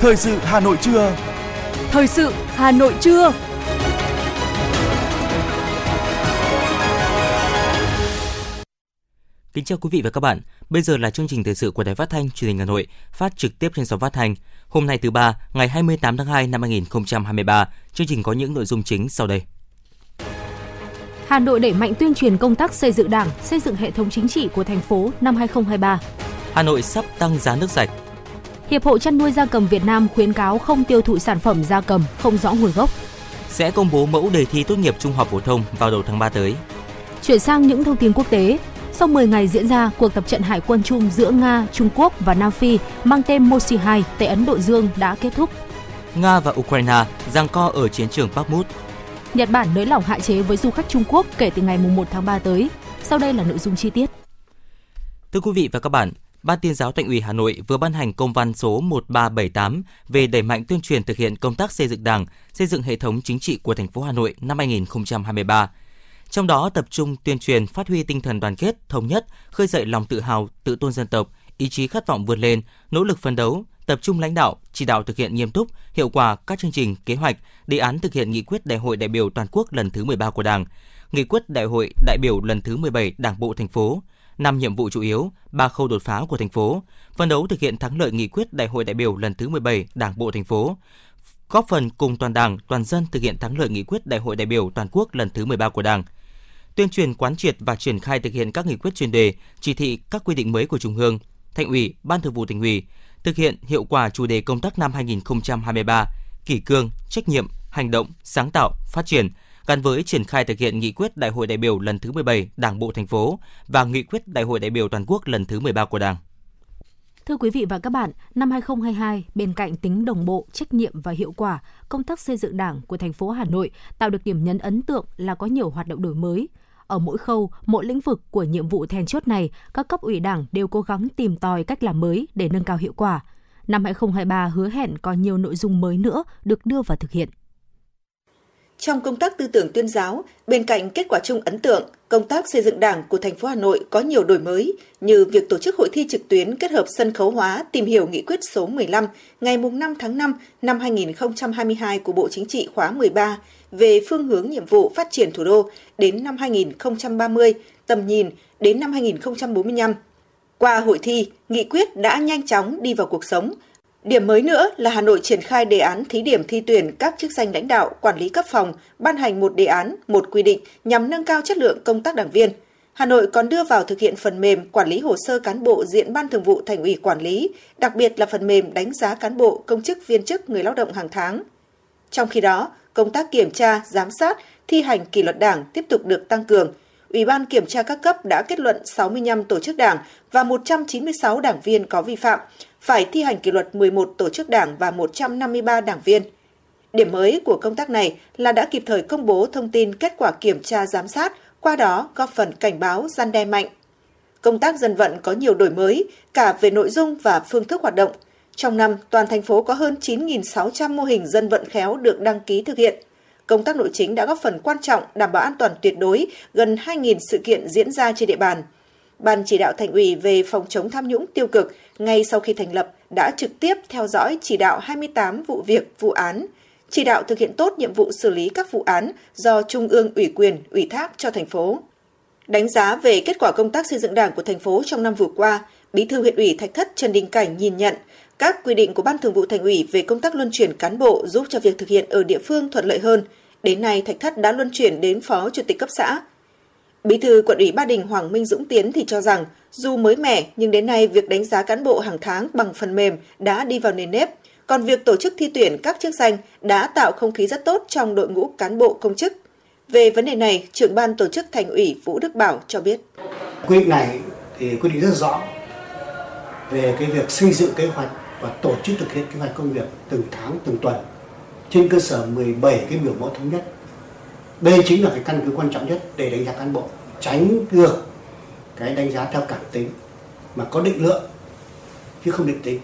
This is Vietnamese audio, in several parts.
Thời sự Hà Nội trưa. Thời sự Hà Nội trưa. Kính chào quý vị và các bạn. Bây giờ là chương trình thời sự của Đài Phát thanh Truyền hình Hà Nội, phát trực tiếp trên sóng phát thanh. Hôm nay thứ ba, ngày 28 tháng 2 năm 2023. Chương trình có những nội dung chính sau đây. Hà Nội đẩy mạnh tuyên truyền công tác xây dựng Đảng, xây dựng hệ thống chính trị của thành phố năm 2023. Hà Nội sắp tăng giá nước sạch. Hiệp hội chăn nuôi gia cầm Việt Nam khuyến cáo không tiêu thụ sản phẩm gia cầm không rõ nguồn gốc. Sẽ công bố mẫu đề thi tốt nghiệp trung học phổ thông vào đầu tháng 3 tới. Chuyển sang những thông tin quốc tế, sau 10 ngày diễn ra, cuộc tập trận hải quân chung giữa Nga, Trung Quốc và Nam Phi mang tên Mosi 2 tại Ấn Độ Dương đã kết thúc. Nga và Ukraine giằng co ở chiến trường Bakhmut. Nhật Bản nới lỏng hạn chế với du khách Trung Quốc kể từ ngày 1 tháng 3 tới. Sau đây là nội dung chi tiết. Thưa quý vị và các bạn, Ban Tuyên giáo Thành ủy Hà Nội vừa ban hành công văn số 1378 về đẩy mạnh tuyên truyền thực hiện công tác xây dựng Đảng, xây dựng hệ thống chính trị của thành phố Hà Nội năm 2023. Trong đó tập trung tuyên truyền phát huy tinh thần đoàn kết, thống nhất, khơi dậy lòng tự hào, tự tôn dân tộc, ý chí khát vọng vươn lên, nỗ lực phấn đấu, tập trung lãnh đạo, chỉ đạo thực hiện nghiêm túc, hiệu quả các chương trình, kế hoạch, đề án thực hiện nghị quyết Đại hội đại biểu toàn quốc lần thứ 13 của Đảng, nghị quyết Đại hội đại biểu lần thứ 17 Đảng bộ thành phố, năm nhiệm vụ chủ yếu, ba khâu đột phá của thành phố, phấn đấu thực hiện thắng lợi nghị quyết Đại hội đại biểu lần thứ 17 Đảng bộ thành phố, góp phần cùng toàn Đảng, toàn dân thực hiện thắng lợi nghị quyết Đại hội đại biểu toàn quốc lần thứ 13 của Đảng. Tuyên truyền quán triệt và triển khai thực hiện các nghị quyết chuyên đề, chỉ thị, các quy định mới của Trung ương, Thành ủy, Ban Thường vụ Thành ủy, thực hiện hiệu quả chủ đề công tác năm 2023, kỷ cương, trách nhiệm, hành động, sáng tạo, phát triển, gắn với triển khai thực hiện nghị quyết Đại hội đại biểu lần thứ 17 Đảng bộ thành phố và nghị quyết Đại hội đại biểu toàn quốc lần thứ 13 của Đảng. Thưa quý vị và các bạn, năm 2022, bên cạnh tính đồng bộ, trách nhiệm và hiệu quả, công tác xây dựng Đảng của thành phố Hà Nội tạo được điểm nhấn ấn tượng là có nhiều hoạt động đổi mới. Ở mỗi khâu, mỗi lĩnh vực của nhiệm vụ then chốt này, các cấp ủy Đảng đều cố gắng tìm tòi cách làm mới để nâng cao hiệu quả. Năm 2023 hứa hẹn có nhiều nội dung mới nữa được đưa vào thực hiện. Trong công tác tư tưởng tuyên giáo, bên cạnh kết quả chung ấn tượng, công tác xây dựng Đảng của thành phố Hà Nội có nhiều đổi mới như việc tổ chức hội thi trực tuyến kết hợp sân khấu hóa tìm hiểu nghị quyết số 15 ngày 5 tháng 5 năm 2022 của Bộ Chính trị khóa 13 về phương hướng nhiệm vụ phát triển thủ đô đến năm 2030, tầm nhìn đến năm 2045. Qua hội thi, nghị quyết đã nhanh chóng đi vào cuộc sống, Điểm mới nữa là Hà Nội triển khai đề án thí điểm thi tuyển các chức danh lãnh đạo, quản lý cấp phòng, ban hành một đề án, một quy định nhằm nâng cao chất lượng công tác đảng viên. Hà Nội còn đưa vào thực hiện phần mềm quản lý hồ sơ cán bộ diện ban thường vụ thành ủy quản lý, đặc biệt là phần mềm đánh giá cán bộ, công chức viên chức người lao động hàng tháng. Trong khi đó, công tác kiểm tra, giám sát, thi hành kỷ luật đảng tiếp tục được tăng cường. Ủy ban kiểm tra các cấp đã kết luận 65 tổ chức đảng và 196 đảng viên có vi phạm, phải thi hành kỷ luật 11 tổ chức đảng và 153 đảng viên. Điểm mới của công tác này là đã kịp thời công bố thông tin kết quả kiểm tra giám sát, qua đó góp phần cảnh báo gian đe mạnh. Công tác dân vận có nhiều đổi mới, cả về nội dung và phương thức hoạt động. Trong năm, toàn thành phố có hơn 9.600 mô hình dân vận khéo được đăng ký thực hiện. Công tác nội chính đã góp phần quan trọng đảm bảo an toàn tuyệt đối gần 2.000 sự kiện diễn ra trên địa bàn – Ban chỉ đạo thành ủy về phòng chống tham nhũng tiêu cực ngay sau khi thành lập đã trực tiếp theo dõi chỉ đạo 28 vụ việc, vụ án, chỉ đạo thực hiện tốt nhiệm vụ xử lý các vụ án do Trung ương ủy quyền, ủy thác cho thành phố. Đánh giá về kết quả công tác xây dựng đảng của thành phố trong năm vừa qua, Bí thư huyện ủy Thạch Thất Trần Đình Cảnh nhìn nhận các quy định của Ban Thường vụ Thành ủy về công tác luân chuyển cán bộ giúp cho việc thực hiện ở địa phương thuận lợi hơn. Đến nay, Thạch Thất đã luân chuyển đến Phó Chủ tịch cấp xã, Bí thư quận ủy Ba Đình Hoàng Minh Dũng Tiến thì cho rằng dù mới mẻ nhưng đến nay việc đánh giá cán bộ hàng tháng bằng phần mềm đã đi vào nền nếp, còn việc tổ chức thi tuyển các chức danh đã tạo không khí rất tốt trong đội ngũ cán bộ công chức. Về vấn đề này, trưởng ban tổ chức thành ủy Vũ Đức Bảo cho biết. Quy định này thì quy định rất rõ về cái việc xây dựng kế hoạch và tổ chức thực hiện kế hoạch công việc từng tháng, từng tuần trên cơ sở 17 cái biểu mẫu thống nhất đây chính là cái căn cứ quan trọng nhất để đánh giá cán bộ tránh được cái đánh giá theo cảm tính mà có định lượng chứ không định tính.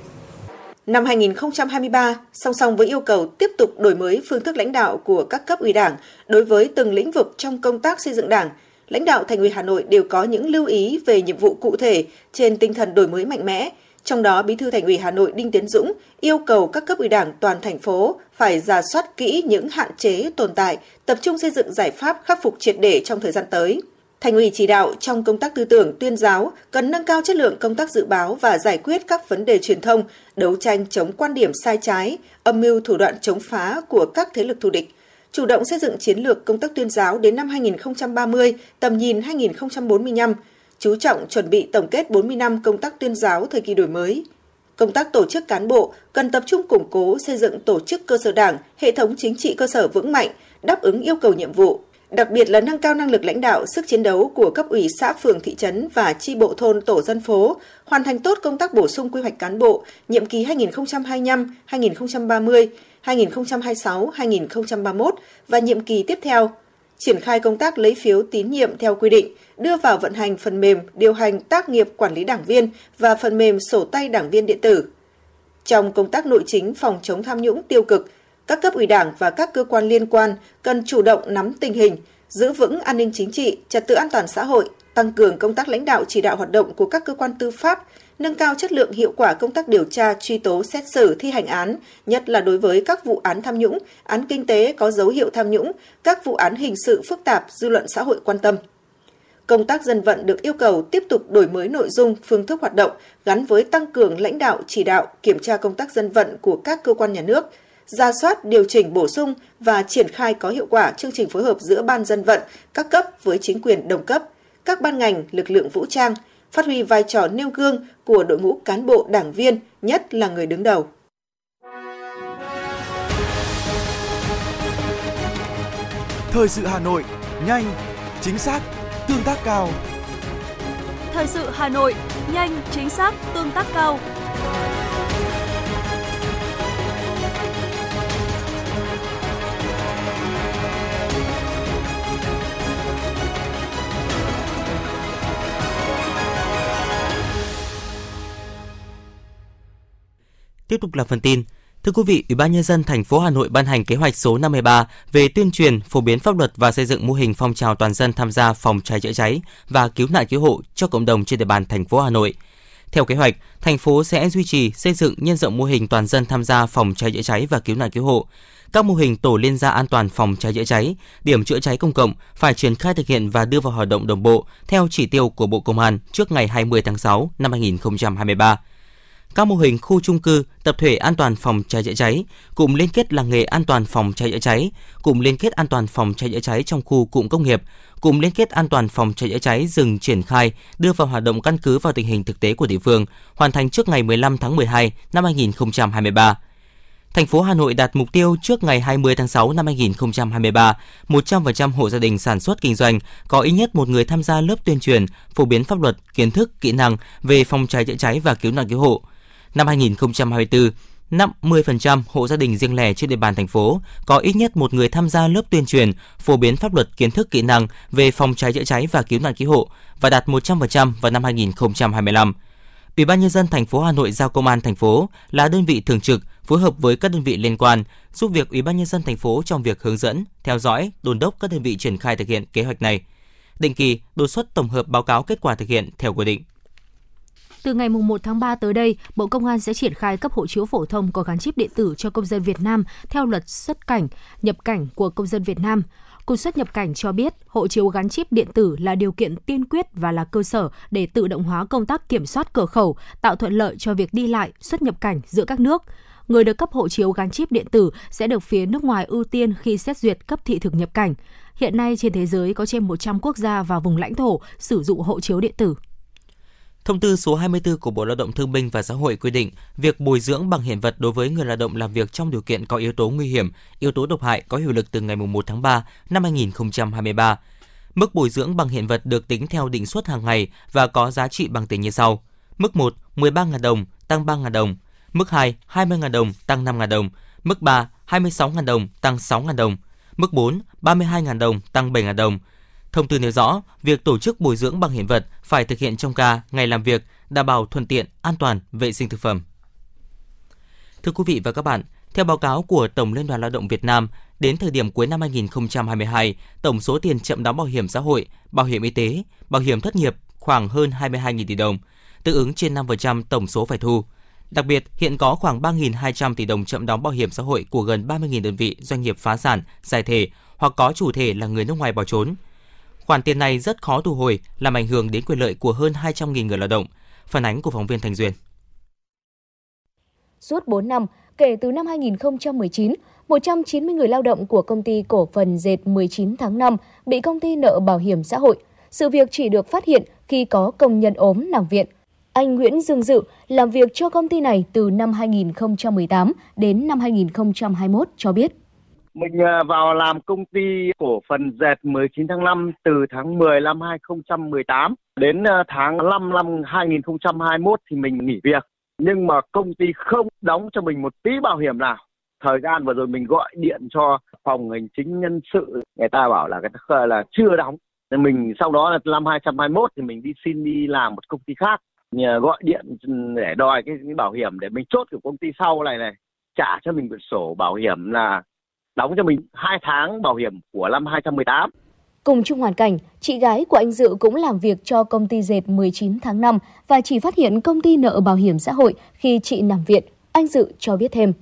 Năm 2023, song song với yêu cầu tiếp tục đổi mới phương thức lãnh đạo của các cấp ủy Đảng đối với từng lĩnh vực trong công tác xây dựng Đảng, lãnh đạo Thành ủy Hà Nội đều có những lưu ý về nhiệm vụ cụ thể trên tinh thần đổi mới mạnh mẽ, trong đó, Bí thư Thành ủy Hà Nội Đinh Tiến Dũng yêu cầu các cấp ủy Đảng toàn thành phố phải giả soát kỹ những hạn chế tồn tại, tập trung xây dựng giải pháp khắc phục triệt để trong thời gian tới. Thành ủy chỉ đạo trong công tác tư tưởng tuyên giáo cần nâng cao chất lượng công tác dự báo và giải quyết các vấn đề truyền thông, đấu tranh chống quan điểm sai trái, âm mưu thủ đoạn chống phá của các thế lực thù địch, chủ động xây dựng chiến lược công tác tuyên giáo đến năm 2030, tầm nhìn 2045, chú trọng chuẩn bị tổng kết 40 năm công tác tuyên giáo thời kỳ đổi mới. Công tác tổ chức cán bộ cần tập trung củng cố xây dựng tổ chức cơ sở đảng, hệ thống chính trị cơ sở vững mạnh, đáp ứng yêu cầu nhiệm vụ, đặc biệt là nâng cao năng lực lãnh đạo, sức chiến đấu của cấp ủy xã phường thị trấn và chi bộ thôn tổ dân phố, hoàn thành tốt công tác bổ sung quy hoạch cán bộ nhiệm kỳ 2025-2030, 2026-2031 và nhiệm kỳ tiếp theo, triển khai công tác lấy phiếu tín nhiệm theo quy định, đưa vào vận hành phần mềm điều hành tác nghiệp quản lý đảng viên và phần mềm sổ tay đảng viên điện tử. Trong công tác nội chính phòng chống tham nhũng tiêu cực, các cấp ủy đảng và các cơ quan liên quan cần chủ động nắm tình hình, giữ vững an ninh chính trị, trật tự an toàn xã hội, tăng cường công tác lãnh đạo chỉ đạo hoạt động của các cơ quan tư pháp, nâng cao chất lượng hiệu quả công tác điều tra, truy tố, xét xử, thi hành án, nhất là đối với các vụ án tham nhũng, án kinh tế có dấu hiệu tham nhũng, các vụ án hình sự phức tạp dư luận xã hội quan tâm. Công tác dân vận được yêu cầu tiếp tục đổi mới nội dung, phương thức hoạt động gắn với tăng cường lãnh đạo, chỉ đạo, kiểm tra công tác dân vận của các cơ quan nhà nước, ra soát, điều chỉnh bổ sung và triển khai có hiệu quả chương trình phối hợp giữa ban dân vận, các cấp với chính quyền đồng cấp, các ban ngành, lực lượng vũ trang, phát huy vai trò nêu gương của đội ngũ cán bộ đảng viên, nhất là người đứng đầu. Thời sự Hà Nội, nhanh, chính xác, tương tác cao. Thời sự Hà Nội, nhanh, chính xác, tương tác cao. Tiếp tục là phần tin. Thưa quý vị, Ủy ban nhân dân thành phố Hà Nội ban hành kế hoạch số 53 về tuyên truyền, phổ biến pháp luật và xây dựng mô hình phong trào toàn dân tham gia phòng cháy chữa cháy và cứu nạn cứu hộ cho cộng đồng trên địa bàn thành phố Hà Nội. Theo kế hoạch, thành phố sẽ duy trì xây dựng nhân rộng mô hình toàn dân tham gia phòng cháy chữa cháy và cứu nạn cứu hộ. Các mô hình tổ liên gia an toàn phòng cháy chữa cháy, điểm chữa cháy công cộng phải triển khai thực hiện và đưa vào hoạt động đồng bộ theo chỉ tiêu của Bộ Công an trước ngày 20 tháng 6 năm 2023 các mô hình khu trung cư, tập thể an toàn phòng cháy chữa cháy, cụm liên kết làng nghề an toàn phòng cháy chữa cháy, cụm liên kết an toàn phòng cháy chữa cháy trong khu cụm công nghiệp, cụm liên kết an toàn phòng cháy chữa cháy dừng triển khai, đưa vào hoạt động căn cứ vào tình hình thực tế của địa phương, hoàn thành trước ngày 15 tháng 12 năm 2023 thành phố Hà Nội đạt mục tiêu trước ngày 20 tháng 6 năm 2023, 100% hộ gia đình sản xuất kinh doanh có ít nhất một người tham gia lớp tuyên truyền, phổ biến pháp luật, kiến thức, kỹ năng về phòng cháy chữa cháy và cứu nạn cứu hộ. Năm 2024, 50% hộ gia đình riêng lẻ trên địa bàn thành phố có ít nhất một người tham gia lớp tuyên truyền, phổ biến pháp luật kiến thức kỹ năng về phòng cháy chữa cháy và cứu nạn cứu hộ và đạt 100% vào năm 2025. Ủy ban nhân dân thành phố Hà Nội giao công an thành phố là đơn vị thường trực phối hợp với các đơn vị liên quan giúp việc Ủy ban nhân dân thành phố trong việc hướng dẫn, theo dõi, đôn đốc các đơn vị triển khai thực hiện kế hoạch này. Định kỳ đột xuất tổng hợp báo cáo kết quả thực hiện theo quy định. Từ ngày 1 tháng 3 tới đây, Bộ Công an sẽ triển khai cấp hộ chiếu phổ thông có gắn chip điện tử cho công dân Việt Nam theo luật xuất cảnh, nhập cảnh của công dân Việt Nam. Cục xuất nhập cảnh cho biết, hộ chiếu gắn chip điện tử là điều kiện tiên quyết và là cơ sở để tự động hóa công tác kiểm soát cửa khẩu, tạo thuận lợi cho việc đi lại, xuất nhập cảnh giữa các nước. Người được cấp hộ chiếu gắn chip điện tử sẽ được phía nước ngoài ưu tiên khi xét duyệt cấp thị thực nhập cảnh. Hiện nay trên thế giới có trên 100 quốc gia và vùng lãnh thổ sử dụng hộ chiếu điện tử. Thông tư số 24 của Bộ Lao động Thương binh và Xã hội quy định việc bồi dưỡng bằng hiện vật đối với người lao động làm việc trong điều kiện có yếu tố nguy hiểm, yếu tố độc hại có hiệu lực từ ngày 1 tháng 3 năm 2023. Mức bồi dưỡng bằng hiện vật được tính theo định suất hàng ngày và có giá trị bằng tiền như sau. Mức 1, 13.000 đồng, tăng 3.000 đồng. Mức 2, 20.000 đồng, tăng 5.000 đồng. Mức 3, 26.000 đồng, tăng 6.000 đồng. Mức 4, 32.000 đồng, tăng 7.000 đồng. Thông tư nêu rõ, việc tổ chức bồi dưỡng bằng hiện vật phải thực hiện trong ca, ngày làm việc, đảm bảo thuận tiện, an toàn, vệ sinh thực phẩm. Thưa quý vị và các bạn, theo báo cáo của Tổng Liên đoàn Lao động Việt Nam, đến thời điểm cuối năm 2022, tổng số tiền chậm đóng bảo hiểm xã hội, bảo hiểm y tế, bảo hiểm thất nghiệp khoảng hơn 22.000 tỷ đồng. tương ứng trên 5% tổng số phải thu. Đặc biệt, hiện có khoảng 3.200 tỷ đồng chậm đóng bảo hiểm xã hội của gần 30.000 đơn vị doanh nghiệp phá sản, giải thể hoặc có chủ thể là người nước ngoài bỏ trốn. Khoản tiền này rất khó thu hồi, làm ảnh hưởng đến quyền lợi của hơn 200.000 người lao động. Phản ánh của phóng viên Thành Duyên. Suốt 4 năm, kể từ năm 2019, 190 người lao động của công ty cổ phần dệt 19 tháng 5 bị công ty nợ bảo hiểm xã hội. Sự việc chỉ được phát hiện khi có công nhân ốm nằm viện. Anh Nguyễn Dương Dự làm việc cho công ty này từ năm 2018 đến năm 2021 cho biết. Mình à, vào làm công ty cổ phần dệt 19 tháng 5 từ tháng 10 năm 2018 đến à, tháng 5 năm 2021 thì mình nghỉ việc. Nhưng mà công ty không đóng cho mình một tí bảo hiểm nào. Thời gian vừa rồi mình gọi điện cho phòng hành chính nhân sự, người ta bảo là cái là chưa đóng. Nên mình sau đó là năm 2021 thì mình đi xin đi làm một công ty khác nhờ gọi điện để đòi cái, cái bảo hiểm để mình chốt của công ty sau này này trả cho mình quyển sổ bảo hiểm là đóng cho mình 2 tháng bảo hiểm của năm 2018. Cùng chung hoàn cảnh, chị gái của anh Dự cũng làm việc cho công ty dệt 19 tháng 5 và chỉ phát hiện công ty nợ bảo hiểm xã hội khi chị nằm viện. Anh Dự cho biết thêm.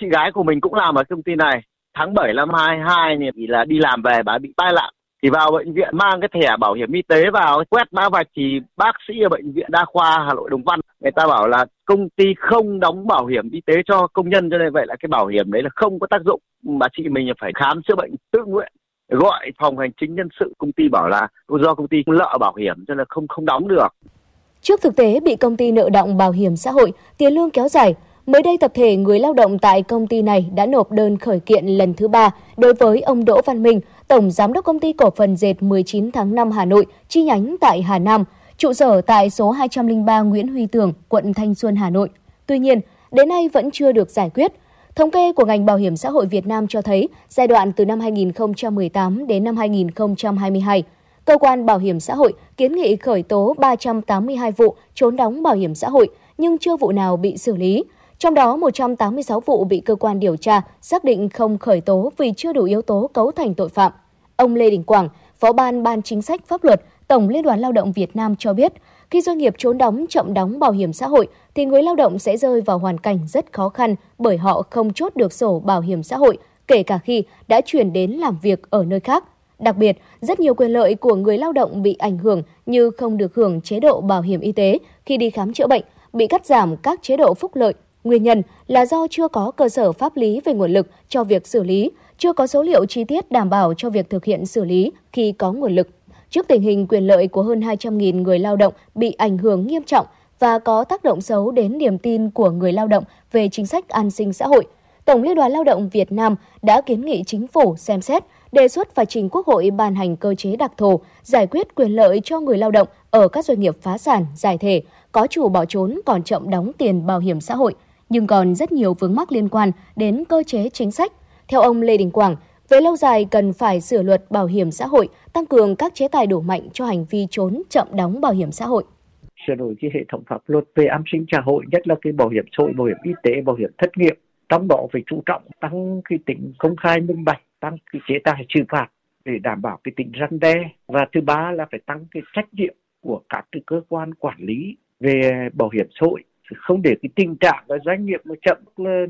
Chị gái của mình cũng làm ở công ty này. Tháng 7 năm 22 thì là đi làm về bà bị tai nạn thì vào bệnh viện mang cái thẻ bảo hiểm y tế vào quét mã vạch thì bác sĩ ở bệnh viện đa khoa Hà Nội Đồng Văn người ta bảo là công ty không đóng bảo hiểm y tế cho công nhân cho nên vậy là cái bảo hiểm đấy là không có tác dụng mà chị mình phải khám chữa bệnh tự nguyện gọi phòng hành chính nhân sự công ty bảo là do công ty lợ bảo hiểm cho nên không không đóng được. Trước thực tế bị công ty nợ động bảo hiểm xã hội, tiền lương kéo dài, mới đây tập thể người lao động tại công ty này đã nộp đơn khởi kiện lần thứ ba đối với ông Đỗ Văn Minh, Tổng Giám đốc Công ty Cổ phần Dệt 19 tháng 5 Hà Nội, chi nhánh tại Hà Nam, trụ sở tại số 203 Nguyễn Huy tưởng quận Thanh Xuân, Hà Nội. Tuy nhiên, đến nay vẫn chưa được giải quyết. Thống kê của ngành bảo hiểm xã hội Việt Nam cho thấy, giai đoạn từ năm 2018 đến năm 2022, cơ quan bảo hiểm xã hội kiến nghị khởi tố 382 vụ trốn đóng bảo hiểm xã hội nhưng chưa vụ nào bị xử lý. Trong đó 186 vụ bị cơ quan điều tra xác định không khởi tố vì chưa đủ yếu tố cấu thành tội phạm. Ông Lê Đình Quảng, Phó ban Ban Chính sách Pháp luật, Tổng Liên đoàn Lao động Việt Nam cho biết, khi doanh nghiệp trốn đóng chậm đóng bảo hiểm xã hội thì người lao động sẽ rơi vào hoàn cảnh rất khó khăn bởi họ không chốt được sổ bảo hiểm xã hội kể cả khi đã chuyển đến làm việc ở nơi khác. Đặc biệt, rất nhiều quyền lợi của người lao động bị ảnh hưởng như không được hưởng chế độ bảo hiểm y tế khi đi khám chữa bệnh, bị cắt giảm các chế độ phúc lợi. Nguyên nhân là do chưa có cơ sở pháp lý về nguồn lực cho việc xử lý, chưa có số liệu chi tiết đảm bảo cho việc thực hiện xử lý khi có nguồn lực. Trước tình hình quyền lợi của hơn 200.000 người lao động bị ảnh hưởng nghiêm trọng và có tác động xấu đến niềm tin của người lao động về chính sách an sinh xã hội, Tổng Liên đoàn Lao động Việt Nam đã kiến nghị chính phủ xem xét đề xuất và trình Quốc hội ban hành cơ chế đặc thù giải quyết quyền lợi cho người lao động ở các doanh nghiệp phá sản, giải thể, có chủ bỏ trốn còn chậm đóng tiền bảo hiểm xã hội, nhưng còn rất nhiều vướng mắc liên quan đến cơ chế chính sách. Theo ông Lê Đình Quảng, về lâu dài cần phải sửa luật bảo hiểm xã hội, tăng cường các chế tài đủ mạnh cho hành vi trốn chậm đóng bảo hiểm xã hội. Sửa đổi cái hệ thống pháp luật về an sinh xã hội, nhất là cái bảo hiểm xã hội, bảo hiểm y tế, bảo hiểm thất nghiệp. Trong đó phải chú trọng tăng cái tính công khai minh bạch, tăng cái chế tài trừng phạt để đảm bảo cái tính răn đe. Và thứ ba là phải tăng cái trách nhiệm của các cái cơ quan quản lý về bảo hiểm xã hội không để cái tình trạng là doanh nghiệp mà chậm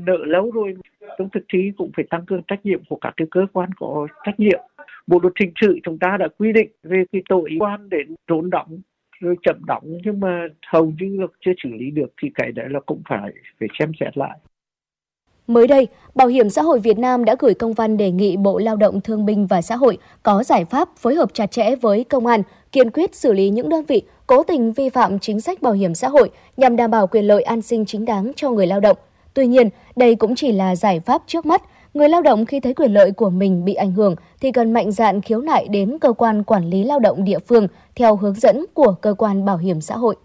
nợ lâu rồi trong thực thi cũng phải tăng cường trách nhiệm của các cái cơ quan có trách nhiệm. Bộ luật hình sự chúng ta đã quy định về cái tội quan đến trốn đóng rồi chậm đóng nhưng mà hầu như là chưa xử lý được thì cái đấy là cũng phải phải xem xét lại. Mới đây, Bảo hiểm xã hội Việt Nam đã gửi công văn đề nghị Bộ Lao động Thương binh và Xã hội có giải pháp phối hợp chặt chẽ với công an, kiên quyết xử lý những đơn vị cố tình vi phạm chính sách bảo hiểm xã hội nhằm đảm bảo quyền lợi an sinh chính đáng cho người lao động. Tuy nhiên, đây cũng chỉ là giải pháp trước mắt. Người lao động khi thấy quyền lợi của mình bị ảnh hưởng thì cần mạnh dạn khiếu nại đến cơ quan quản lý lao động địa phương theo hướng dẫn của cơ quan bảo hiểm xã hội.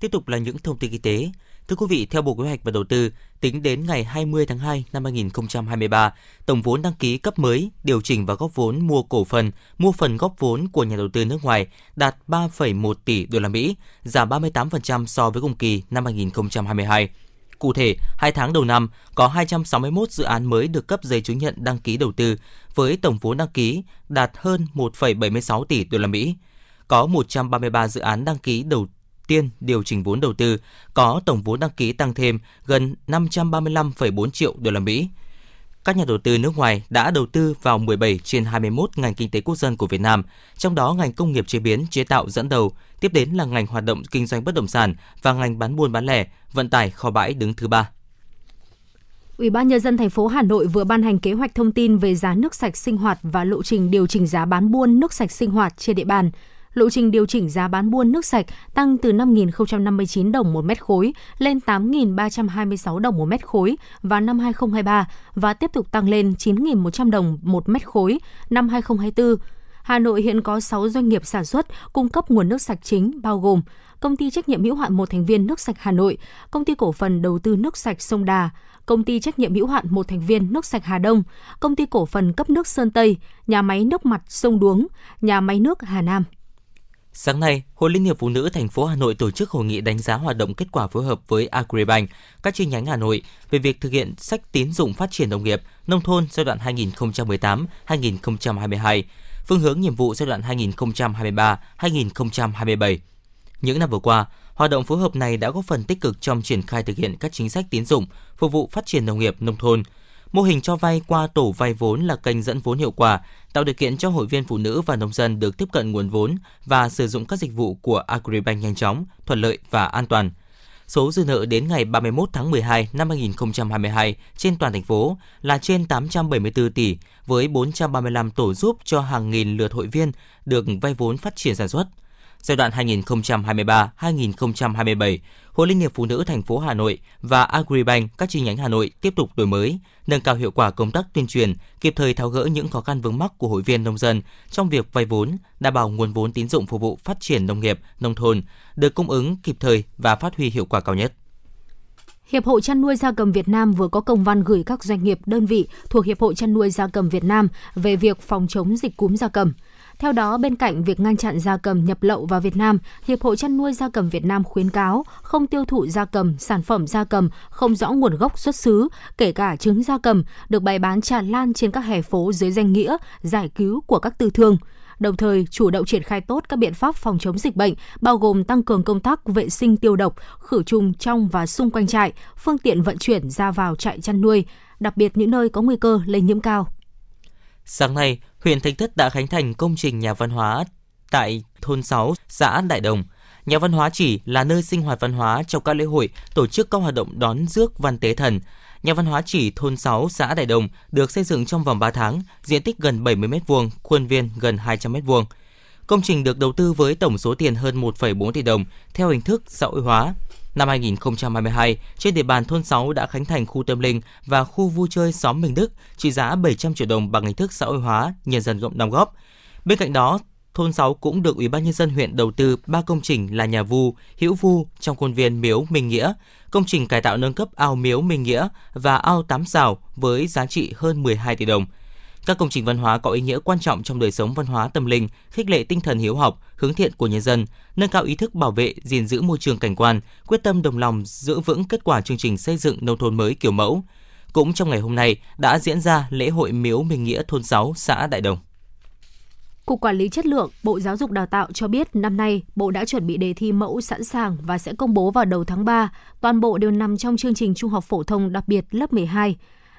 Tiếp tục là những thông tin y tế. Thưa quý vị, theo Bộ Kế hoạch và Đầu tư, tính đến ngày 20 tháng 2 năm 2023, tổng vốn đăng ký cấp mới, điều chỉnh và góp vốn mua cổ phần, mua phần góp vốn của nhà đầu tư nước ngoài đạt 3,1 tỷ đô la Mỹ, giảm 38% so với cùng kỳ năm 2022. Cụ thể, 2 tháng đầu năm có 261 dự án mới được cấp giấy chứng nhận đăng ký đầu tư với tổng vốn đăng ký đạt hơn 1,76 tỷ đô la Mỹ. Có 133 dự án đăng ký đầu tiên điều chỉnh vốn đầu tư, có tổng vốn đăng ký tăng thêm gần 535,4 triệu đô la Mỹ. Các nhà đầu tư nước ngoài đã đầu tư vào 17 trên 21 ngành kinh tế quốc dân của Việt Nam, trong đó ngành công nghiệp chế biến, chế tạo dẫn đầu, tiếp đến là ngành hoạt động kinh doanh bất động sản và ngành bán buôn bán lẻ, vận tải kho bãi đứng thứ ba. Ủy ban nhân dân thành phố Hà Nội vừa ban hành kế hoạch thông tin về giá nước sạch sinh hoạt và lộ trình điều chỉnh giá bán buôn nước sạch sinh hoạt trên địa bàn. Lộ trình điều chỉnh giá bán buôn nước sạch tăng từ 5.059 đồng một mét khối lên 8.326 đồng một mét khối vào năm 2023 và tiếp tục tăng lên 9.100 đồng một mét khối năm 2024. Hà Nội hiện có 6 doanh nghiệp sản xuất cung cấp nguồn nước sạch chính bao gồm công ty trách nhiệm hữu hạn một thành viên nước sạch Hà Nội, công ty cổ phần đầu tư nước sạch sông Đà, công ty trách nhiệm hữu hạn một thành viên nước sạch Hà Đông, công ty cổ phần cấp nước Sơn Tây, nhà máy nước mặt sông Đuống, nhà máy nước Hà Nam. Sáng nay, Hội Liên hiệp Phụ nữ thành phố Hà Nội tổ chức hội nghị đánh giá hoạt động kết quả phối hợp với Agribank, các chi nhánh Hà Nội về việc thực hiện sách tín dụng phát triển nông nghiệp, nông thôn giai đoạn 2018-2022, phương hướng nhiệm vụ giai đoạn 2023-2027. Những năm vừa qua, hoạt động phối hợp này đã góp phần tích cực trong triển khai thực hiện các chính sách tín dụng phục vụ phát triển nông nghiệp nông thôn. Mô hình cho vay qua tổ vay vốn là kênh dẫn vốn hiệu quả, tạo điều kiện cho hội viên phụ nữ và nông dân được tiếp cận nguồn vốn và sử dụng các dịch vụ của Agribank nhanh chóng, thuận lợi và an toàn. Số dư nợ đến ngày 31 tháng 12 năm 2022 trên toàn thành phố là trên 874 tỷ, với 435 tổ giúp cho hàng nghìn lượt hội viên được vay vốn phát triển sản xuất – giai đoạn 2023-2027, Hội Liên hiệp Phụ nữ thành phố Hà Nội và Agribank các chi nhánh Hà Nội tiếp tục đổi mới, nâng cao hiệu quả công tác tuyên truyền, kịp thời tháo gỡ những khó khăn vướng mắc của hội viên nông dân trong việc vay vốn, đảm bảo nguồn vốn tín dụng phục vụ phát triển nông nghiệp, nông thôn được cung ứng kịp thời và phát huy hiệu quả cao nhất. Hiệp hội chăn nuôi gia cầm Việt Nam vừa có công văn gửi các doanh nghiệp, đơn vị thuộc Hiệp hội chăn nuôi gia cầm Việt Nam về việc phòng chống dịch cúm gia cầm. Theo đó, bên cạnh việc ngăn chặn gia cầm nhập lậu vào Việt Nam, Hiệp hội chăn nuôi gia cầm Việt Nam khuyến cáo không tiêu thụ gia cầm, sản phẩm gia cầm không rõ nguồn gốc xuất xứ, kể cả trứng gia cầm, được bày bán tràn lan trên các hè phố dưới danh nghĩa giải cứu của các tư thương đồng thời chủ động triển khai tốt các biện pháp phòng chống dịch bệnh, bao gồm tăng cường công tác vệ sinh tiêu độc, khử trùng trong và xung quanh trại, phương tiện vận chuyển ra vào trại chăn nuôi, đặc biệt những nơi có nguy cơ lây nhiễm cao. Sáng nay, huyện Thạch Thất đã khánh thành công trình nhà văn hóa tại thôn 6, xã Đại Đồng. Nhà văn hóa chỉ là nơi sinh hoạt văn hóa trong các lễ hội, tổ chức các hoạt động đón rước văn tế thần. Nhà văn hóa chỉ thôn 6, xã Đại Đồng được xây dựng trong vòng 3 tháng, diện tích gần 70 m2, khuôn viên gần 200 m2. Công trình được đầu tư với tổng số tiền hơn 1,4 tỷ đồng theo hình thức xã hội hóa. Năm 2022, trên địa bàn thôn 6 đã khánh thành khu tâm linh và khu vui chơi xóm Minh Đức trị giá 700 triệu đồng bằng hình thức xã hội hóa, nhân dân cộng đóng góp. Bên cạnh đó, thôn 6 cũng được Ủy ban nhân dân huyện đầu tư ba công trình là nhà vu, hữu vu trong khuôn viên miếu Minh Nghĩa, công trình cải tạo nâng cấp ao miếu Minh Nghĩa và ao tám xào với giá trị hơn 12 tỷ đồng. Các công trình văn hóa có ý nghĩa quan trọng trong đời sống văn hóa tâm linh, khích lệ tinh thần hiếu học, hướng thiện của nhân dân, nâng cao ý thức bảo vệ, gìn giữ môi trường cảnh quan, quyết tâm đồng lòng giữ vững kết quả chương trình xây dựng nông thôn mới kiểu mẫu. Cũng trong ngày hôm nay đã diễn ra lễ hội miếu Minh Nghĩa thôn 6 xã Đại Đồng. Cục Quản lý Chất lượng, Bộ Giáo dục Đào tạo cho biết năm nay Bộ đã chuẩn bị đề thi mẫu sẵn sàng và sẽ công bố vào đầu tháng 3. Toàn bộ đều nằm trong chương trình Trung học phổ thông đặc biệt lớp 12.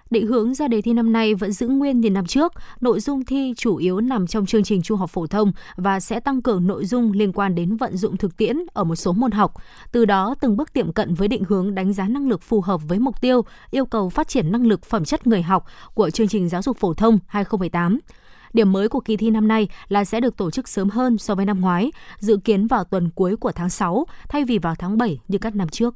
Định hướng ra đề thi năm nay vẫn giữ nguyên như năm trước, nội dung thi chủ yếu nằm trong chương trình trung học phổ thông và sẽ tăng cường nội dung liên quan đến vận dụng thực tiễn ở một số môn học. Từ đó từng bước tiệm cận với định hướng đánh giá năng lực phù hợp với mục tiêu, yêu cầu phát triển năng lực phẩm chất người học của chương trình giáo dục phổ thông 2018. Điểm mới của kỳ thi năm nay là sẽ được tổ chức sớm hơn so với năm ngoái, dự kiến vào tuần cuối của tháng 6 thay vì vào tháng 7 như các năm trước.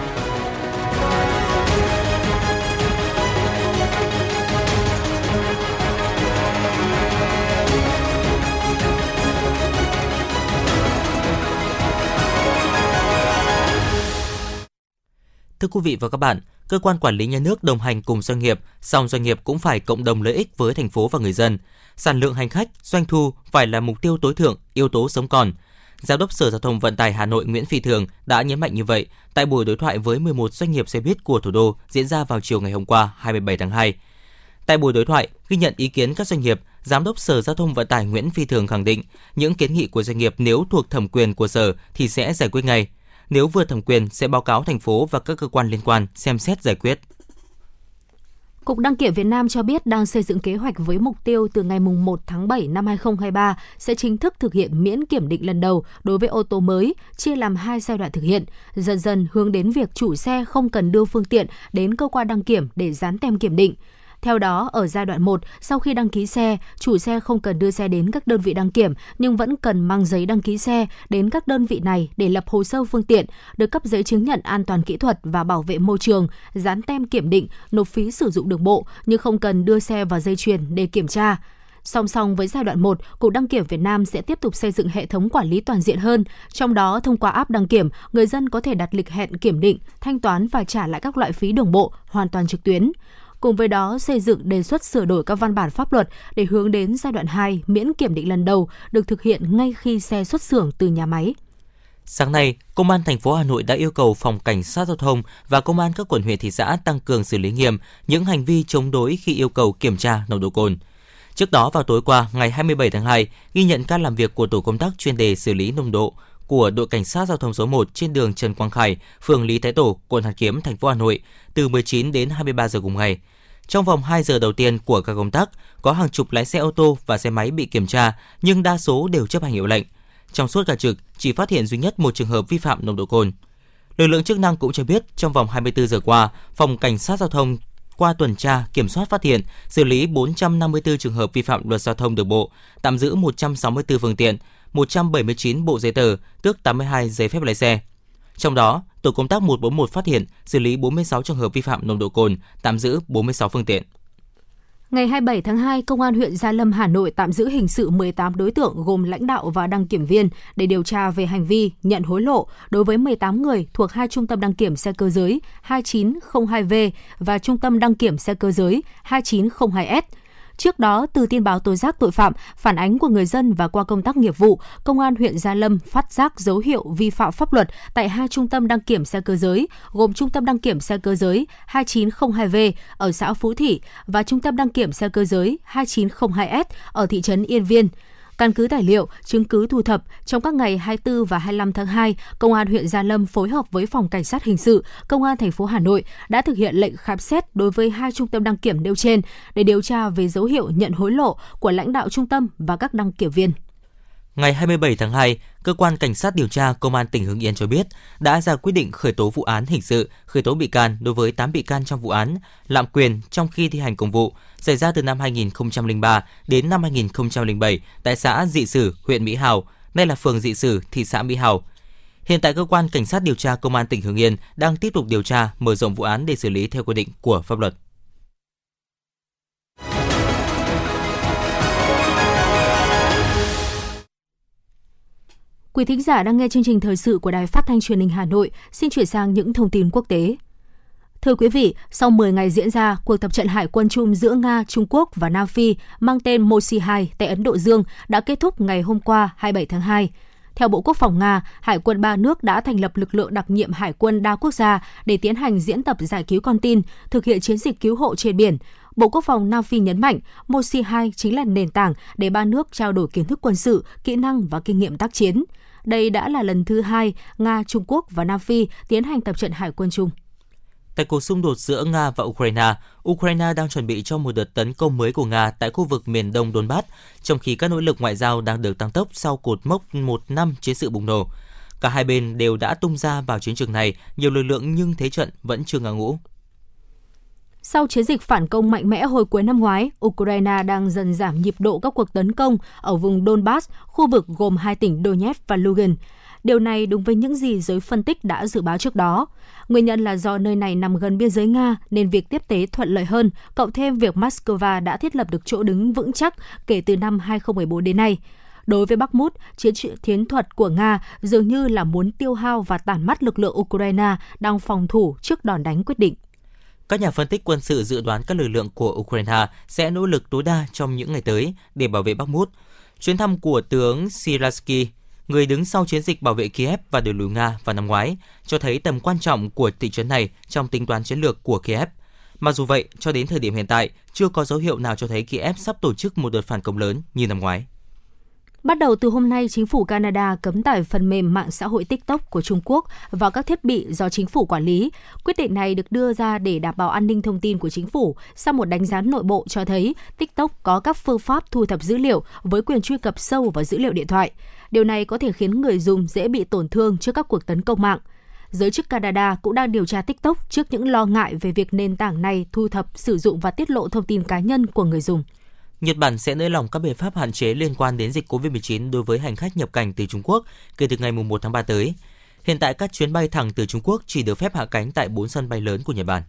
Thưa quý vị và các bạn, cơ quan quản lý nhà nước đồng hành cùng doanh nghiệp, song doanh nghiệp cũng phải cộng đồng lợi ích với thành phố và người dân. Sản lượng hành khách, doanh thu phải là mục tiêu tối thượng, yếu tố sống còn. Giám đốc Sở Giao thông Vận tải Hà Nội Nguyễn Phi Thường đã nhấn mạnh như vậy tại buổi đối thoại với 11 doanh nghiệp xe buýt của thủ đô diễn ra vào chiều ngày hôm qua 27 tháng 2. Tại buổi đối thoại, ghi nhận ý kiến các doanh nghiệp, Giám đốc Sở Giao thông Vận tải Nguyễn Phi Thường khẳng định những kiến nghị của doanh nghiệp nếu thuộc thẩm quyền của Sở thì sẽ giải quyết ngay. Nếu vượt thẩm quyền sẽ báo cáo thành phố và các cơ quan liên quan xem xét giải quyết. Cục Đăng kiểm Việt Nam cho biết đang xây dựng kế hoạch với mục tiêu từ ngày 1 tháng 7 năm 2023 sẽ chính thức thực hiện miễn kiểm định lần đầu đối với ô tô mới, chia làm hai giai đoạn thực hiện, dần dần hướng đến việc chủ xe không cần đưa phương tiện đến cơ quan đăng kiểm để dán tem kiểm định. Theo đó, ở giai đoạn 1, sau khi đăng ký xe, chủ xe không cần đưa xe đến các đơn vị đăng kiểm nhưng vẫn cần mang giấy đăng ký xe đến các đơn vị này để lập hồ sơ phương tiện, được cấp giấy chứng nhận an toàn kỹ thuật và bảo vệ môi trường, dán tem kiểm định, nộp phí sử dụng đường bộ nhưng không cần đưa xe vào dây chuyền để kiểm tra. Song song với giai đoạn 1, Cục Đăng kiểm Việt Nam sẽ tiếp tục xây dựng hệ thống quản lý toàn diện hơn, trong đó thông qua app đăng kiểm, người dân có thể đặt lịch hẹn kiểm định, thanh toán và trả lại các loại phí đường bộ hoàn toàn trực tuyến. Cùng với đó, xây dựng đề xuất sửa đổi các văn bản pháp luật để hướng đến giai đoạn 2 miễn kiểm định lần đầu được thực hiện ngay khi xe xuất xưởng từ nhà máy. Sáng nay, Công an thành phố Hà Nội đã yêu cầu Phòng Cảnh sát Giao thông và Công an các quận huyện thị xã tăng cường xử lý nghiêm những hành vi chống đối khi yêu cầu kiểm tra nồng độ cồn. Trước đó vào tối qua, ngày 27 tháng 2, ghi nhận các làm việc của tổ công tác chuyên đề xử lý nồng độ của đội cảnh sát giao thông số 1 trên đường Trần Quang Khải, phường Lý Thái Tổ, quận Hoàn Kiếm, thành phố Hà Nội từ 19 đến 23 giờ cùng ngày. Trong vòng 2 giờ đầu tiên của các công tác, có hàng chục lái xe ô tô và xe máy bị kiểm tra, nhưng đa số đều chấp hành hiệu lệnh. Trong suốt cả trực, chỉ phát hiện duy nhất một trường hợp vi phạm nồng độ cồn. Lực lượng chức năng cũng cho biết, trong vòng 24 giờ qua, Phòng Cảnh sát Giao thông qua tuần tra, kiểm soát phát hiện, xử lý 454 trường hợp vi phạm luật giao thông đường bộ, tạm giữ 164 phương tiện, 179 bộ giấy tờ, tước 82 giấy phép lái xe. Trong đó, tổ công tác 141 phát hiện xử lý 46 trường hợp vi phạm nồng độ cồn, tạm giữ 46 phương tiện. Ngày 27 tháng 2, Công an huyện Gia Lâm, Hà Nội tạm giữ hình sự 18 đối tượng gồm lãnh đạo và đăng kiểm viên để điều tra về hành vi nhận hối lộ đối với 18 người thuộc hai trung tâm đăng kiểm xe cơ giới 2902V và trung tâm đăng kiểm xe cơ giới 2902S Trước đó, từ tin báo tố giác tội phạm, phản ánh của người dân và qua công tác nghiệp vụ, Công an huyện Gia Lâm phát giác dấu hiệu vi phạm pháp luật tại hai trung tâm đăng kiểm xe cơ giới, gồm Trung tâm đăng kiểm xe cơ giới 2902V ở xã Phú Thị và Trung tâm đăng kiểm xe cơ giới 2902S ở thị trấn Yên Viên. Căn cứ tài liệu, chứng cứ thu thập, trong các ngày 24 và 25 tháng 2, Công an huyện Gia Lâm phối hợp với Phòng Cảnh sát Hình sự, Công an thành phố Hà Nội đã thực hiện lệnh khám xét đối với hai trung tâm đăng kiểm nêu trên để điều tra về dấu hiệu nhận hối lộ của lãnh đạo trung tâm và các đăng kiểm viên. Ngày 27 tháng 2, cơ quan cảnh sát điều tra công an tỉnh Hưng Yên cho biết đã ra quyết định khởi tố vụ án hình sự, khởi tố bị can đối với 8 bị can trong vụ án lạm quyền trong khi thi hành công vụ xảy ra từ năm 2003 đến năm 2007 tại xã Dị Sử, huyện Mỹ Hào, nay là phường Dị Sử, thị xã Mỹ Hào. Hiện tại cơ quan cảnh sát điều tra công an tỉnh Hưng Yên đang tiếp tục điều tra, mở rộng vụ án để xử lý theo quy định của pháp luật. Quý thính giả đang nghe chương trình thời sự của Đài Phát thanh Truyền hình Hà Nội, xin chuyển sang những thông tin quốc tế. Thưa quý vị, sau 10 ngày diễn ra, cuộc tập trận hải quân chung giữa Nga, Trung Quốc và Nam Phi mang tên Mosi 2 tại Ấn Độ Dương đã kết thúc ngày hôm qua 27 tháng 2. Theo Bộ Quốc phòng Nga, Hải quân ba nước đã thành lập lực lượng đặc nhiệm hải quân đa quốc gia để tiến hành diễn tập giải cứu con tin, thực hiện chiến dịch cứu hộ trên biển. Bộ Quốc phòng Nam Phi nhấn mạnh, Mosi 2 chính là nền tảng để ba nước trao đổi kiến thức quân sự, kỹ năng và kinh nghiệm tác chiến. Đây đã là lần thứ hai Nga, Trung Quốc và Nam Phi tiến hành tập trận hải quân chung. Tại cuộc xung đột giữa Nga và Ukraine, Ukraine đang chuẩn bị cho một đợt tấn công mới của Nga tại khu vực miền đông Donbass, trong khi các nỗ lực ngoại giao đang được tăng tốc sau cột mốc một năm chiến sự bùng nổ. Cả hai bên đều đã tung ra vào chiến trường này nhiều lực lượng nhưng thế trận vẫn chưa ngã ngũ. Sau chiến dịch phản công mạnh mẽ hồi cuối năm ngoái, Ukraine đang dần giảm nhịp độ các cuộc tấn công ở vùng Donbass, khu vực gồm hai tỉnh Donetsk và Lugan. Điều này đúng với những gì giới phân tích đã dự báo trước đó. Nguyên nhân là do nơi này nằm gần biên giới Nga nên việc tiếp tế thuận lợi hơn, cộng thêm việc Moscow đã thiết lập được chỗ đứng vững chắc kể từ năm 2014 đến nay. Đối với Bakhmut, chiến chiến thuật của Nga dường như là muốn tiêu hao và tàn mắt lực lượng Ukraine đang phòng thủ trước đòn đánh quyết định. Các nhà phân tích quân sự dự đoán các lực lượng của Ukraine sẽ nỗ lực tối đa trong những ngày tới để bảo vệ Bakhmut. Chuyến thăm của tướng Siraski người đứng sau chiến dịch bảo vệ Kiev và đẩy lùi Nga vào năm ngoái, cho thấy tầm quan trọng của thị trấn này trong tính toán chiến lược của Kiev. Mặc dù vậy, cho đến thời điểm hiện tại, chưa có dấu hiệu nào cho thấy Kiev sắp tổ chức một đợt phản công lớn như năm ngoái. Bắt đầu từ hôm nay, chính phủ Canada cấm tải phần mềm mạng xã hội TikTok của Trung Quốc vào các thiết bị do chính phủ quản lý. Quyết định này được đưa ra để đảm bảo an ninh thông tin của chính phủ sau một đánh giá nội bộ cho thấy TikTok có các phương pháp thu thập dữ liệu với quyền truy cập sâu vào dữ liệu điện thoại. Điều này có thể khiến người dùng dễ bị tổn thương trước các cuộc tấn công mạng. Giới chức Canada cũng đang điều tra TikTok trước những lo ngại về việc nền tảng này thu thập, sử dụng và tiết lộ thông tin cá nhân của người dùng. Nhật Bản sẽ nới lỏng các biện pháp hạn chế liên quan đến dịch COVID-19 đối với hành khách nhập cảnh từ Trung Quốc kể từ ngày 1 tháng 3 tới. Hiện tại các chuyến bay thẳng từ Trung Quốc chỉ được phép hạ cánh tại 4 sân bay lớn của Nhật Bản.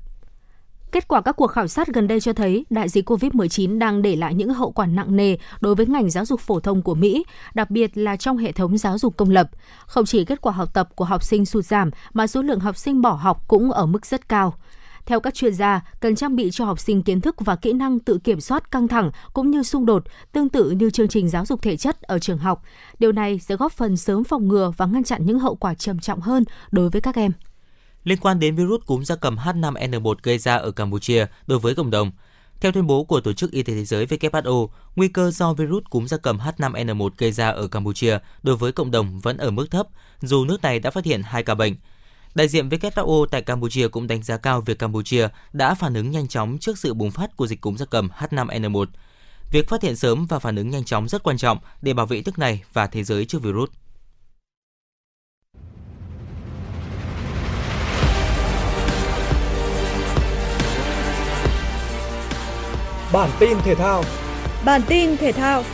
Kết quả các cuộc khảo sát gần đây cho thấy đại dịch COVID-19 đang để lại những hậu quả nặng nề đối với ngành giáo dục phổ thông của Mỹ, đặc biệt là trong hệ thống giáo dục công lập. Không chỉ kết quả học tập của học sinh sụt giảm mà số lượng học sinh bỏ học cũng ở mức rất cao. Theo các chuyên gia, cần trang bị cho học sinh kiến thức và kỹ năng tự kiểm soát căng thẳng cũng như xung đột, tương tự như chương trình giáo dục thể chất ở trường học. Điều này sẽ góp phần sớm phòng ngừa và ngăn chặn những hậu quả trầm trọng hơn đối với các em. Liên quan đến virus cúm gia cầm H5N1 gây ra ở Campuchia đối với cộng đồng, theo tuyên bố của Tổ chức Y tế Thế giới WHO, nguy cơ do virus cúm gia cầm H5N1 gây ra ở Campuchia đối với cộng đồng vẫn ở mức thấp, dù nước này đã phát hiện hai ca bệnh. Đại diện WHO tại Campuchia cũng đánh giá cao việc Campuchia đã phản ứng nhanh chóng trước sự bùng phát của dịch cúm gia cầm H5N1. Việc phát hiện sớm và phản ứng nhanh chóng rất quan trọng để bảo vệ nước này và thế giới trước virus. Bản tin thể thao Bản tin thể thao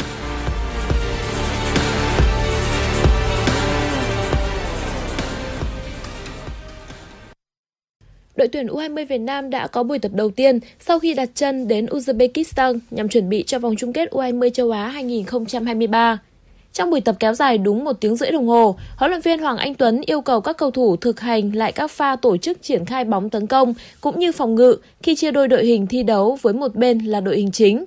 đội tuyển U20 Việt Nam đã có buổi tập đầu tiên sau khi đặt chân đến Uzbekistan nhằm chuẩn bị cho vòng chung kết U20 châu Á 2023. Trong buổi tập kéo dài đúng một tiếng rưỡi đồng hồ, huấn luyện viên Hoàng Anh Tuấn yêu cầu các cầu thủ thực hành lại các pha tổ chức triển khai bóng tấn công cũng như phòng ngự khi chia đôi đội hình thi đấu với một bên là đội hình chính.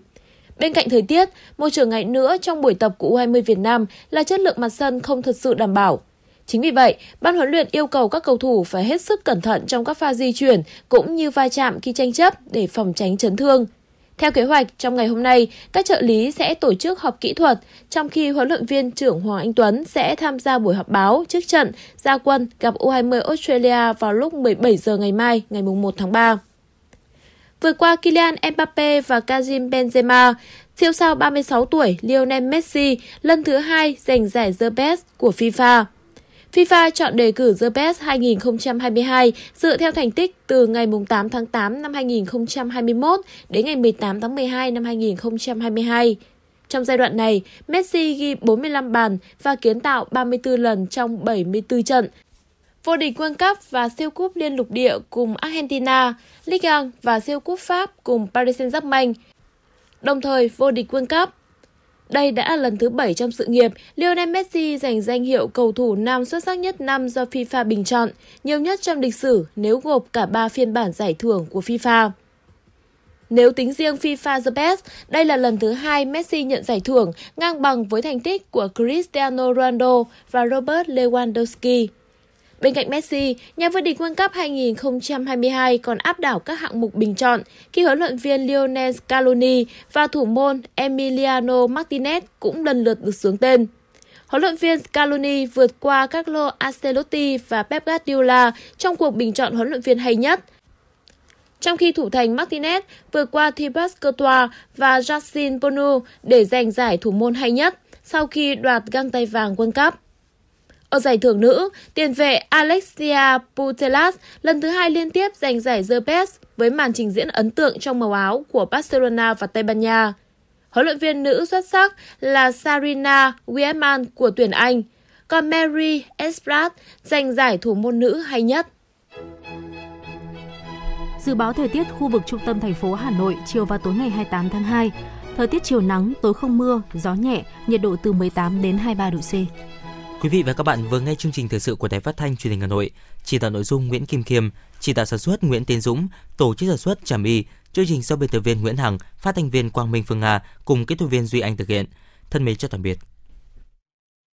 Bên cạnh thời tiết, một trở ngại nữa trong buổi tập của U20 Việt Nam là chất lượng mặt sân không thật sự đảm bảo. Chính vì vậy, ban huấn luyện yêu cầu các cầu thủ phải hết sức cẩn thận trong các pha di chuyển cũng như va chạm khi tranh chấp để phòng tránh chấn thương. Theo kế hoạch, trong ngày hôm nay, các trợ lý sẽ tổ chức họp kỹ thuật, trong khi huấn luyện viên trưởng Hoàng Anh Tuấn sẽ tham gia buổi họp báo trước trận gia quân gặp U20 Australia vào lúc 17 giờ ngày mai, ngày 1 tháng 3. Vừa qua, Kylian Mbappe và Karim Benzema, siêu sao 36 tuổi Lionel Messi lần thứ hai giành giải The Best của FIFA. FIFA chọn đề cử The Best 2022 dựa theo thành tích từ ngày 8 tháng 8 năm 2021 đến ngày 18 tháng 12 năm 2022. Trong giai đoạn này, Messi ghi 45 bàn và kiến tạo 34 lần trong 74 trận. Vô địch World Cup và siêu cúp liên lục địa cùng Argentina, Ligue 1 và siêu cúp Pháp cùng Paris Saint-Germain. Đồng thời vô địch World Cup đây đã là lần thứ 7 trong sự nghiệp, Lionel Messi giành danh hiệu cầu thủ nam xuất sắc nhất năm do FIFA bình chọn, nhiều nhất trong lịch sử nếu gộp cả 3 phiên bản giải thưởng của FIFA. Nếu tính riêng FIFA The Best, đây là lần thứ hai Messi nhận giải thưởng, ngang bằng với thành tích của Cristiano Ronaldo và Robert Lewandowski. Bên cạnh Messi, nhà vô địch World Cup 2022 còn áp đảo các hạng mục bình chọn khi huấn luyện viên Lionel Scaloni và thủ môn Emiliano Martinez cũng lần lượt được sướng tên. Huấn luyện viên Scaloni vượt qua Carlo Ancelotti và Pep Guardiola trong cuộc bình chọn huấn luyện viên hay nhất. Trong khi thủ thành Martinez vượt qua Thibaut Courtois và Justin Bonu để giành giải thủ môn hay nhất sau khi đoạt găng tay vàng World Cup. Ở giải thưởng nữ, tiền vệ Alexia Putellas lần thứ hai liên tiếp giành giải The Best với màn trình diễn ấn tượng trong màu áo của Barcelona và Tây Ban Nha. Huấn luyện viên nữ xuất sắc là Sarina Wiesman của tuyển Anh, còn Mary Esprat giành giải thủ môn nữ hay nhất. Dự báo thời tiết khu vực trung tâm thành phố Hà Nội chiều và tối ngày 28 tháng 2. Thời tiết chiều nắng, tối không mưa, gió nhẹ, nhiệt độ từ 18 đến 23 độ C. Quý vị và các bạn vừa nghe chương trình thời sự của Đài Phát thanh Truyền hình Hà Nội. Chỉ đạo nội dung Nguyễn Kim Khiêm, chỉ đạo sản xuất Nguyễn Tiến Dũng, tổ chức sản xuất Trà Y, chương trình do biên tập viên Nguyễn Hằng, phát thanh viên Quang Minh Phương Nga cùng kỹ thuật viên Duy Anh thực hiện. Thân mến chào tạm biệt.